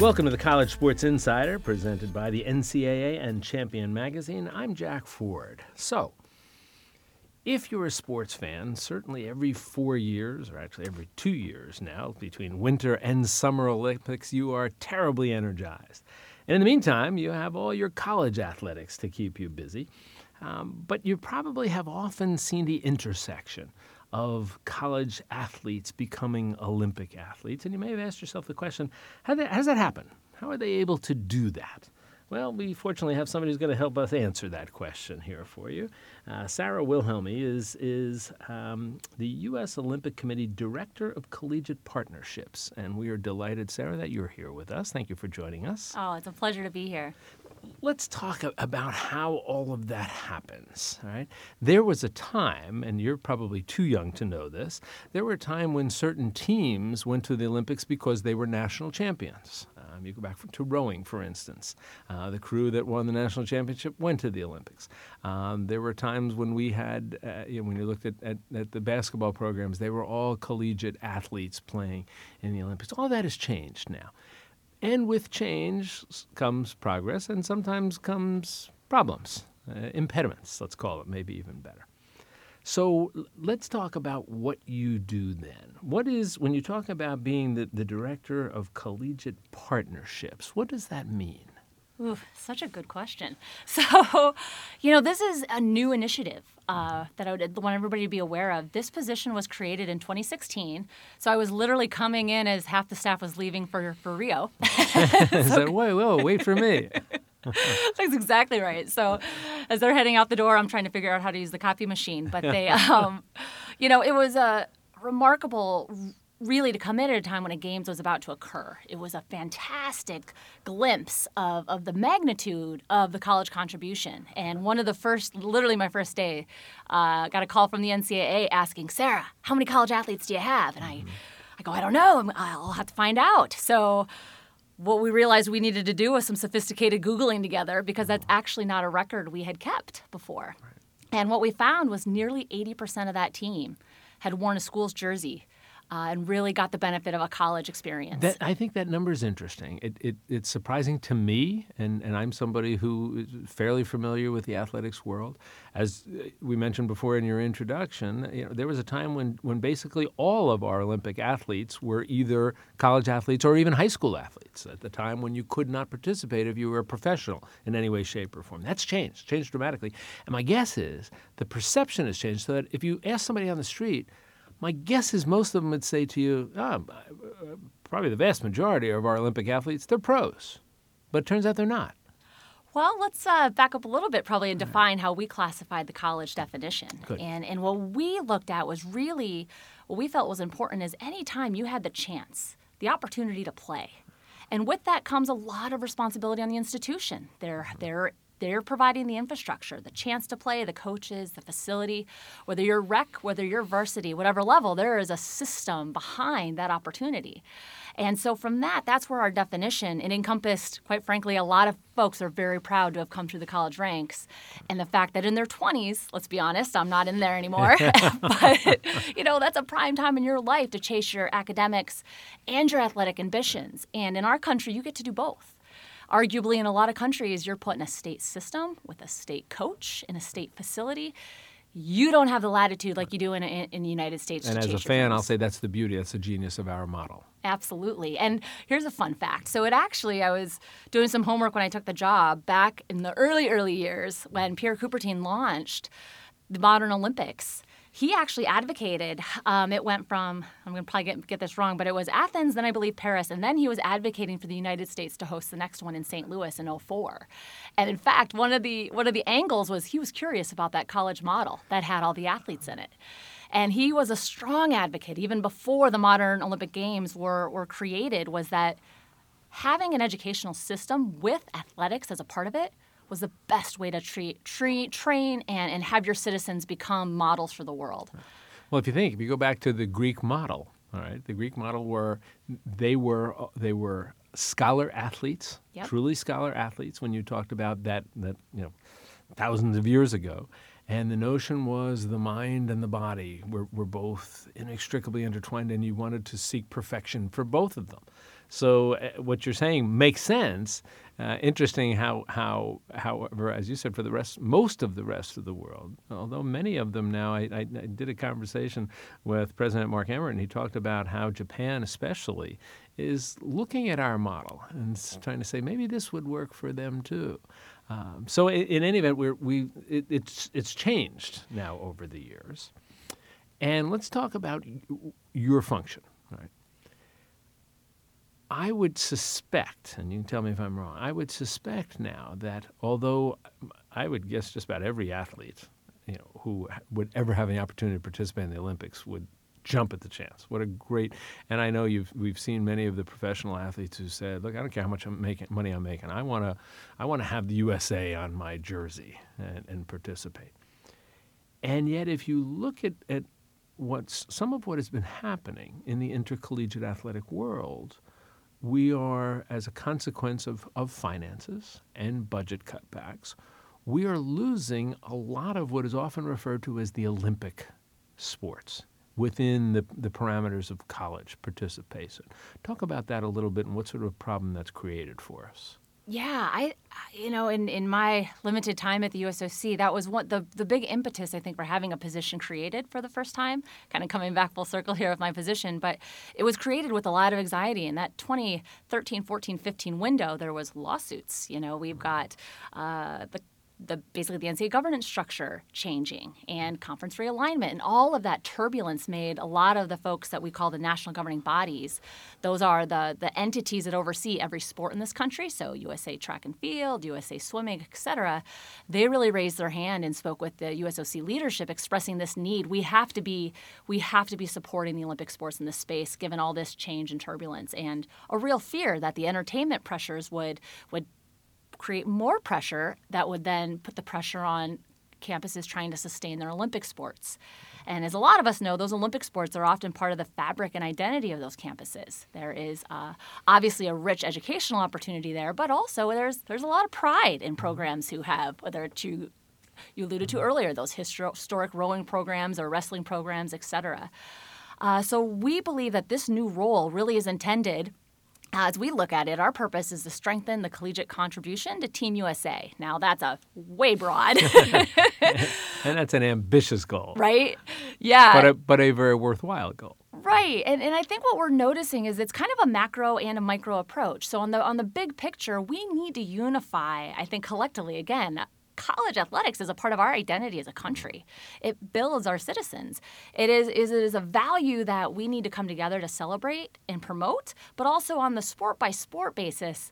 Welcome to the College Sports Insider, presented by the NCAA and Champion Magazine. I'm Jack Ford. So, if you're a sports fan, certainly every four years, or actually every two years now, between Winter and Summer Olympics, you are terribly energized. And in the meantime, you have all your college athletics to keep you busy. Um, but you probably have often seen the intersection of college athletes becoming Olympic athletes. And you may have asked yourself the question how, how does that happen? How are they able to do that? Well, we fortunately have somebody who's going to help us answer that question here for you. Uh, Sarah Wilhelmi is, is um, the U.S. Olympic Committee Director of Collegiate Partnerships. And we are delighted, Sarah, that you're here with us. Thank you for joining us. Oh, it's a pleasure to be here let's talk about how all of that happens. Right, there was a time, and you're probably too young to know this. There were a time when certain teams went to the Olympics because they were national champions. Um, you go back to rowing, for instance. Uh, the crew that won the national championship went to the Olympics. Um, there were times when we had, uh, you know, when you looked at, at, at the basketball programs, they were all collegiate athletes playing in the Olympics. All that has changed now. And with change comes progress, and sometimes comes problems, uh, impediments, let's call it, maybe even better. So let's talk about what you do then. What is, when you talk about being the, the director of collegiate partnerships, what does that mean? Ooh, such a good question. So, you know, this is a new initiative uh, that I would want everybody to be aware of. This position was created in 2016. So I was literally coming in as half the staff was leaving for, for Rio. so, wait, whoa, wait for me. That's exactly right. So, as they're heading out the door, I'm trying to figure out how to use the copy machine. But they, um, you know, it was a remarkable really to come in at a time when a games was about to occur. It was a fantastic glimpse of, of the magnitude of the college contribution. And one of the first, literally my first day, uh, got a call from the NCAA asking, Sarah, how many college athletes do you have? And I, I go, I don't know. I'll have to find out. So what we realized we needed to do was some sophisticated Googling together because that's actually not a record we had kept before. And what we found was nearly 80% of that team had worn a school's jersey uh, and really got the benefit of a college experience. That, I think that number is interesting. It, it, it's surprising to me, and, and I'm somebody who is fairly familiar with the athletics world. As uh, we mentioned before in your introduction, you know, there was a time when, when basically all of our Olympic athletes were either college athletes or even high school athletes at the time when you could not participate if you were a professional in any way, shape, or form. That's changed, changed dramatically. And my guess is the perception has changed so that if you ask somebody on the street, my guess is most of them would say to you, oh, probably the vast majority of our Olympic athletes, they're pros. But it turns out they're not. Well, let's uh, back up a little bit probably and define how we classified the college definition. Good. And, and what we looked at was really what we felt was important is anytime you had the chance, the opportunity to play. And with that comes a lot of responsibility on the institution. They're, they're they're providing the infrastructure, the chance to play, the coaches, the facility. Whether you're rec, whether you're varsity, whatever level, there is a system behind that opportunity. And so from that, that's where our definition, it encompassed, quite frankly, a lot of folks are very proud to have come through the college ranks. And the fact that in their 20s, let's be honest, I'm not in there anymore, but you know, that's a prime time in your life to chase your academics and your athletic ambitions. And in our country, you get to do both arguably in a lot of countries you're put in a state system with a state coach in a state facility. You don't have the latitude like you do in, in the united states and as a fan i'll say that's the beauty. That's the genius of our model. Absolutely. And here's a fun fact. So it actually i was doing some homework when i took the job back in the early early years when pierre coubertin launched the modern olympics he actually advocated. Um, it went from I'm going to probably get, get this wrong, but it was Athens, then I believe Paris, and then he was advocating for the United States to host the next one in St. Louis in 04. And in fact, one of the one of the angles was he was curious about that college model that had all the athletes in it. And he was a strong advocate even before the modern Olympic Games were, were created was that having an educational system with athletics as a part of it was the best way to treat, treat train, and, and have your citizens become models for the world. Well, if you think, if you go back to the Greek model, all right, the Greek model were they were they were scholar athletes, yep. truly scholar athletes. When you talked about that, that you know, thousands of years ago, And the notion was the mind and the body were, were both inextricably intertwined, and you wanted to seek perfection for both of them. So uh, what you're saying makes sense. Uh, interesting how, how, however, as you said, for the rest, most of the rest of the world, although many of them now, I, I, I did a conversation with President Mark Emmert, and he talked about how Japan, especially, is looking at our model and trying to say maybe this would work for them too. Um, so in, in, any event, we're, we it, it's it's changed now over the years, and let's talk about your function. I would suspect, and you can tell me if I'm wrong, I would suspect now that although um, I would guess just about every athlete you know, who would ever have the opportunity to participate in the Olympics would jump at the chance. What a great! And I know you've we've seen many of the professional athletes who said, "Look, I don't care how much I'm making, money I'm making. I want to, I want to have the USA on my jersey and, and participate." And yet, if you look at, at what's some of what has been happening in the intercollegiate athletic world, we are, as a consequence of, of finances and budget cutbacks, we are losing a lot of what is often referred to as the Olympic sports within the, the parameters of college participation. Talk about that a little bit and what sort of problem that's created for us. Yeah, I, you know, in, in my limited time at the USOC, that was one the the big impetus I think for having a position created for the first time. Kind of coming back full circle here with my position, but it was created with a lot of anxiety. In that 2013, 14, 15 window, there was lawsuits. You know, we've got uh, the the basically the NCAA governance structure changing and conference realignment and all of that turbulence made a lot of the folks that we call the national governing bodies. Those are the the entities that oversee every sport in this country. So USA Track and Field, USA Swimming, etc. They really raised their hand and spoke with the USOC leadership, expressing this need. We have to be we have to be supporting the Olympic sports in this space, given all this change and turbulence, and a real fear that the entertainment pressures would would create more pressure that would then put the pressure on campuses trying to sustain their Olympic sports. And as a lot of us know, those Olympic sports are often part of the fabric and identity of those campuses. There is uh, obviously a rich educational opportunity there, but also there's there's a lot of pride in programs who have whether it's you you alluded to earlier those historic rowing programs or wrestling programs, et cetera. Uh, so we believe that this new role really is intended Uh, as we look at it, our purpose is to strengthen the collegiate contribution to Team USA. Now, that's a way broad. and that's an ambitious goal. Right? Yeah. But a, but a very worthwhile goal. Right. And, and I think what we're noticing is it's kind of a macro and a micro approach. So on the on the big picture, we need to unify, I think collectively again, college athletics is a part of our identity as a country. It builds our citizens. It is, is, it is a value that we need to come together to celebrate and promote, but also on the sport by sport basis.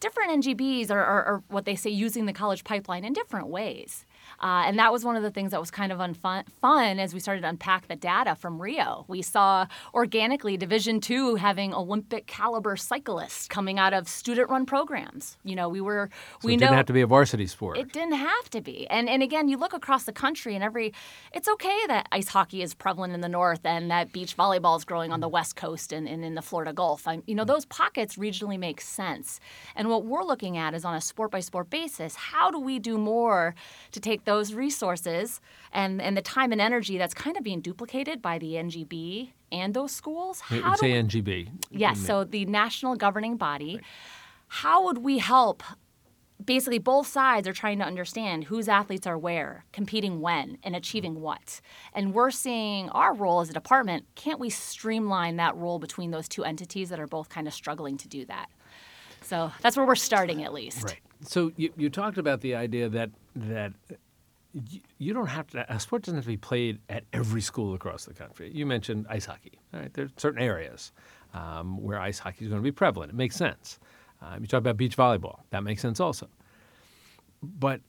Different NGBs are, are, are what they say using the college pipeline in different ways. Uh, and that was one of the things that was kind of unfun, fun as we started to unpack the data from Rio. We saw organically Division two having Olympic caliber cyclists coming out of student run programs. You know, we were so we it know didn't have to be a varsity sport. It didn't have to be. And and again, you look across the country and every it's okay that ice hockey is prevalent in the north and that beach volleyball is growing on the west coast and, and in the Florida Gulf. I'm, you know, those pockets regionally make sense. And what we're looking at is on a sport by sport basis, how do we do more to take those resources and, and the time and energy that's kind of being duplicated by the NGB and those schools. How say we, NGB. Yes, mm-hmm. so the national governing body. Right. How would we help? Basically, both sides are trying to understand whose athletes are where, competing when, and achieving mm-hmm. what. And we're seeing our role as a department can't we streamline that role between those two entities that are both kind of struggling to do that? So that's where we're starting, at least. Right. So you, you talked about the idea that that you don't have to. A sport doesn't have to be played at every school across the country. You mentioned ice hockey. Right? are certain areas um, where ice hockey is going to be prevalent. It makes sense. Um, you talk about beach volleyball. That makes sense also. But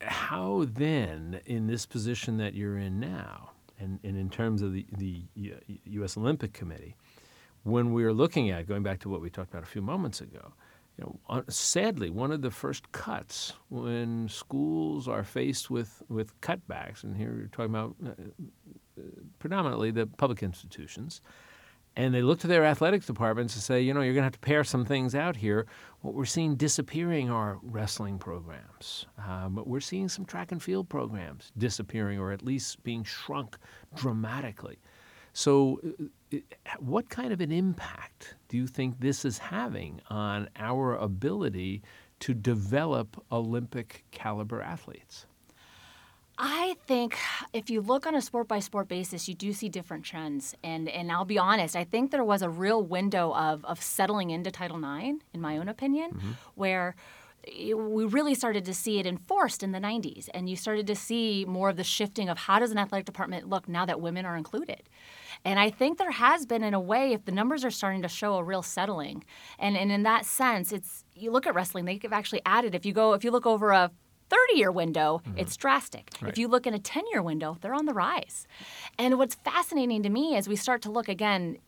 how then, in this position that you're in now, and, and in terms of the, the U.S. Olympic Committee, when we're looking at going back to what we talked about a few moments ago, you know, sadly, one of the first cuts when schools are faced with, with cutbacks, and here we're talking about uh, predominantly the public institutions, and they look to their athletics departments to say, you know, you're going to have to pare some things out here. What we're seeing disappearing are wrestling programs. Um, we're seeing some track and field programs disappearing or at least being shrunk dramatically. So, uh, what kind of an impact do you think this is having on our ability to develop Olympic caliber athletes? I think if you look on a sport by sport basis, you do see different trends. And and I'll be honest, I think there was a real window of of settling into Title IX, in my own opinion, mm-hmm. where we really started to see it enforced in the 90s and you started to see more of the shifting of how does an athletic department look now that women are included and i think there has been in a way if the numbers are starting to show a real settling and, and in that sense it's you look at wrestling they've actually added if you go if you look over a 30 year window, mm-hmm. it's drastic. Right. If you look in a 10 year window, they're on the rise. And what's fascinating to me as we start to look again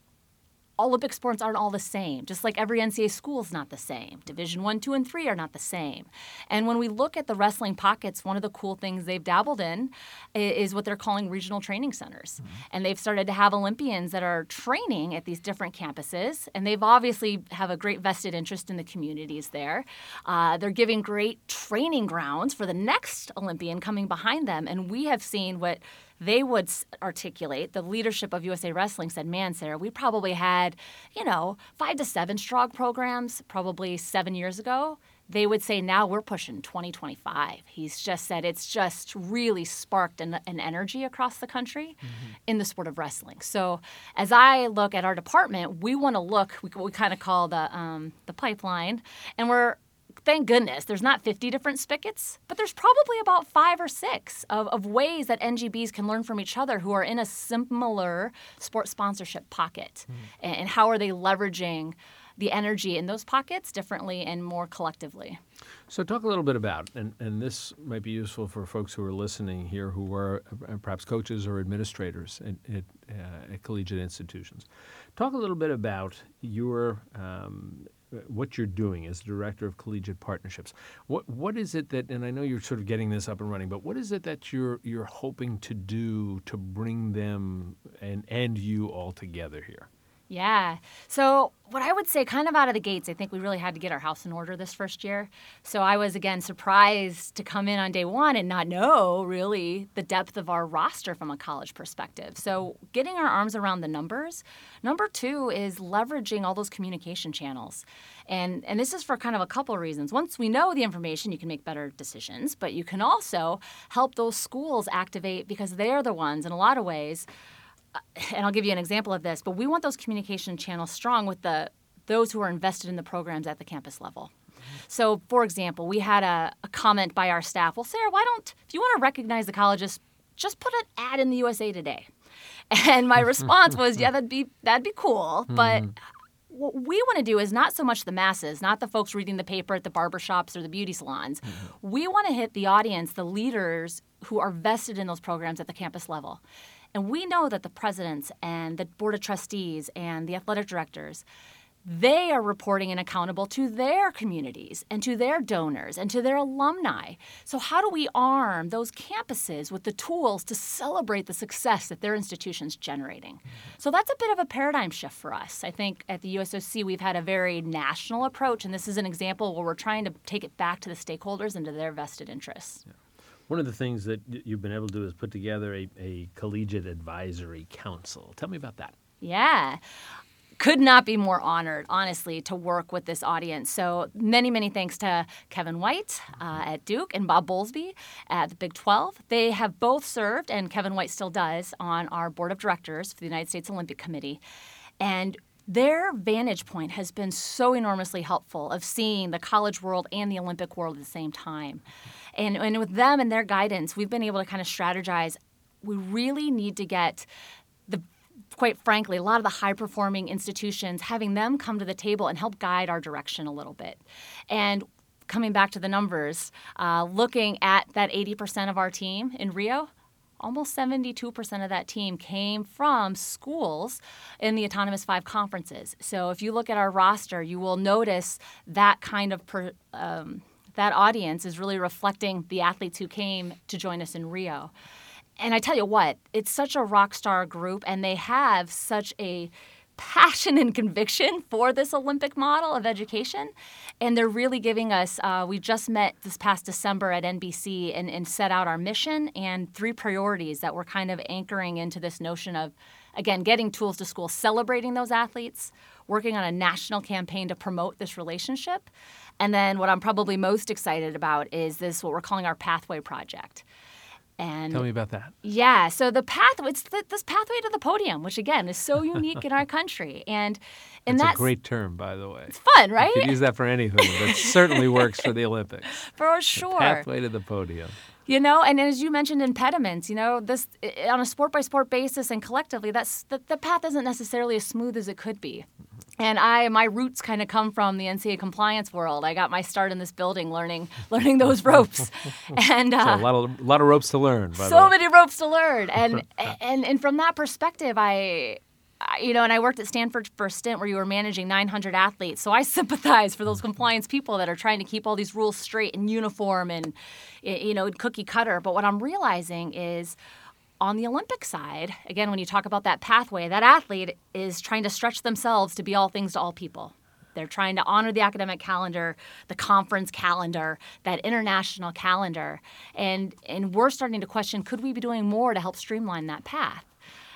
Olympic sports aren't all the same. Just like every NCAA school is not the same. Division one, two, and three are not the same. And when we look at the wrestling pockets, one of the cool things they've dabbled in is what they're calling regional training centers. Mm-hmm. And they've started to have Olympians that are training at these different campuses. And they've obviously have a great vested interest in the communities there. Uh, they're giving great training grounds for the next Olympian coming behind them. And we have seen what they would articulate, the leadership of USA Wrestling said, man, Sarah, we probably had, you know, five to seven strong programs probably seven years ago. They would say now we're pushing 2025. He's just said it's just really sparked an, an energy across the country mm-hmm. in the sport of wrestling. So as I look at our department, we want to look, we, we kind of call the, um, the pipeline, and we're thank goodness there's not 50 different spigots, but there's probably about five or six of, of ways that NGBs can learn from each other who are in a similar sports sponsorship pocket. Mm-hmm. And, and how are they leveraging the energy in those pockets differently and more collectively? So, talk a little bit about, and, and this might be useful for folks who are listening here who are uh, perhaps coaches or administrators at, at, uh, at collegiate institutions. Talk a little bit about your um, what you're doing as director of collegiate partnerships. What what is it that and I know you're sort of getting this up and running, but what is it that you're you're hoping to do to bring them and and you all together here? Yeah. So, what I would say, kind of out of the gates, I think we really had to get our house in order this first year. So, I was again surprised to come in on day one and not know really the depth of our roster from a college perspective. So, getting our arms around the numbers. Number two is leveraging all those communication channels. And, and this is for kind of a couple of reasons. Once we know the information, you can make better decisions, but you can also help those schools activate because they're the ones, in a lot of ways, and I'll give you an example of this, but we want those communication channels strong with the those who are invested in the programs at the campus level. So, for example, we had a, a comment by our staff. Well, Sarah, why don't if you want to recognize the colleges, just put an ad in the USA Today. And my response was, yeah, that'd be that'd be cool, but. Mm-hmm. What we want to do is not so much the masses, not the folks reading the paper at the barbershops or the beauty salons. Mm-hmm. We want to hit the audience, the leaders who are vested in those programs at the campus level. And we know that the presidents and the board of trustees and the athletic directors, they are reporting and accountable to their communities and to their donors and to their alumni. So, how do we arm those campuses with the tools to celebrate the success that their institution's generating? So, that's a bit of a paradigm shift for us. I think at the USOC, we've had a very national approach, and this is an example where we're trying to take it back to the stakeholders and to their vested interests. Yeah. One of the things that you've been able to do is put together a, a collegiate advisory council. Tell me about that. Yeah could not be more honored, honestly, to work with this audience. So many, many thanks to Kevin White uh, at Duke and Bob Bowlesby at the Big 12. They have both served, and Kevin White still does, on our board of directors for the United States Olympic Committee. And their vantage point has been so enormously helpful of seeing the college world and the Olympic world at the same time. And, and with them and their guidance, we've been able to kind of strategize. We really need to get the quite frankly, a lot of the high performing institutions, having them come to the table and help guide our direction a little bit. And coming back to the numbers, uh, looking at that 80% of our team in Rio, almost 72% of that team came from schools in the Autonomous Five conferences. So if you look at our roster, you will notice that kind of per, um, that audience is really reflecting the athletes who came to join us in Rio. And I tell you what, it's such a rock star group, and they have such a passion and conviction for this Olympic model of education. And they're really giving us, uh, we just met this past December at NBC and, and set out our mission and three priorities that we're kind of anchoring into this notion of, again, getting tools to school, celebrating those athletes, working on a national campaign to promote this relationship. And then what I'm probably most excited about is this, what we're calling our Pathway Project. And tell me about that. Yeah, so the path it's the, this pathway to the podium, which again is so unique in our country, and and that's a great term, by the way. It's fun, right? You could use that for anything. That certainly works for the Olympics. For sure. The pathway to the podium. You know, and as you mentioned, impediments. You know, this on a sport by sport basis and collectively, that's the, the path isn't necessarily as smooth as it could be. And I, my roots kind of come from the NCAA compliance world. I got my start in this building, learning, learning those ropes, and uh, so a lot of, a lot of ropes to learn. so many ropes to learn, and and and from that perspective, I, you know, and I worked at Stanford for a stint where you were managing 900 athletes. So I sympathize for those compliance people that are trying to keep all these rules straight and uniform and, you know, cookie cutter. But what I'm realizing is on the Olympic side, again, when you talk about that pathway, that athlete is trying to stretch themselves to be all things to all people. They're trying to honor the academic calendar, the conference calendar, that international calendar. And, and we're starting to question could we be doing more to help streamline that path?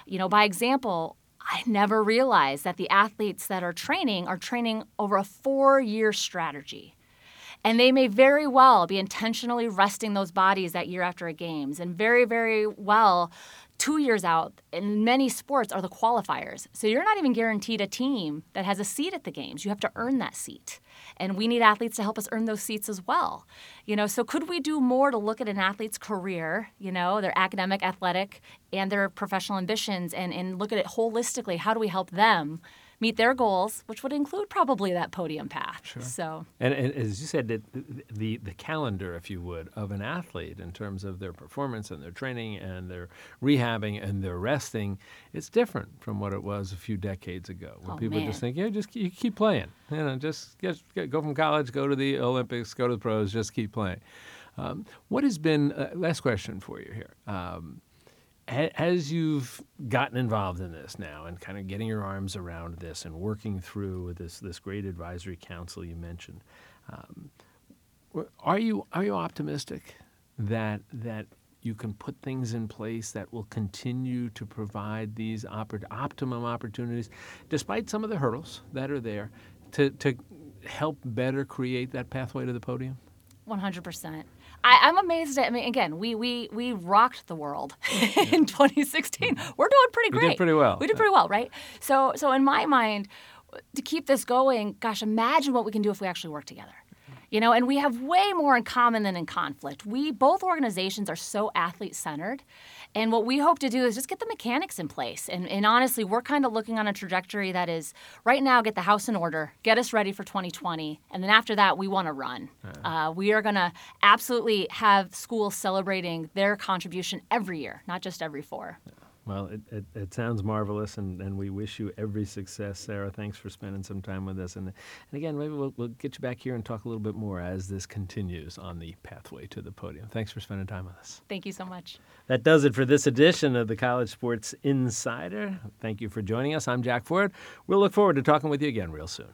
You know, by example, I never realized that the athletes that are training are training over a four year strategy. And they may very well be intentionally resting those bodies that year after a games, and very, very well two years out in many sports are the qualifiers. So you're not even guaranteed a team that has a seat at the games. You have to earn that seat. And we need athletes to help us earn those seats as well. You know, so could we do more to look at an athlete's career, you know, their academic, athletic, and their professional ambitions and, and look at it holistically? How do we help them meet their goals, which would include probably that podium path. Sure. So, and, and, as you said, the, the the calendar, if you would, of an athlete in terms of their performance and their training and their rehabbing and their resting, it's different from what it was a few decades ago, when oh, people man. just think, yeah, just you keep playing, you know, just get, get, go from college, go to the Olympics, go to the pros, just keep playing. Um, what has been uh, last question for you here? Um, as you've gotten involved in this now and kind of getting your arms around this and working through this this great advisory council you mentioned, um, are you are you optimistic that that you can put things in place that will continue to provide these optimum opportunities, despite some of the hurdles that are there, to to help better create that pathway to the podium? One hundred percent. I, am amazed at. I mean, again, we we we rocked the world in 2016. Mm-hmm. We're doing pretty great. We did pretty well. We did pretty well, right? So so in my mind, to keep this going, gosh, imagine what we can do if we actually work together you know and we have way more in common than in conflict we both organizations are so athlete centered and what we hope to do is just get the mechanics in place and, and honestly we're kind of looking on a trajectory that is right now get the house in order get us ready for 2020 and then after that we want to run uh-huh. uh, we are going to absolutely have schools celebrating their contribution every year not just every four yeah. Well, it, it, it, sounds marvelous, and, and we wish you every success, Sarah. Thanks for spending some time with us. And, and again, maybe we'll, we'll get you back here and talk a little bit more as this continues on the pathway to the podium. Thanks for spending time with us. Thank you so much. That does it for this edition of the College Sports Insider. Thank you for joining us. I'm Jack Ford. We'll look forward to talking with you again real soon.